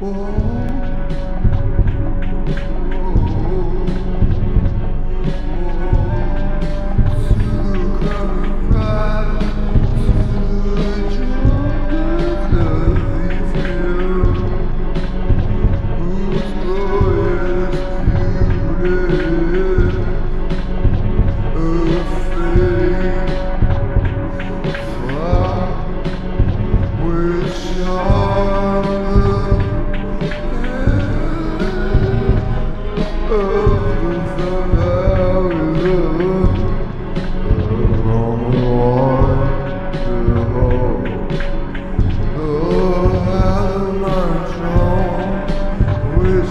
Shall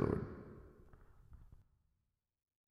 Lord.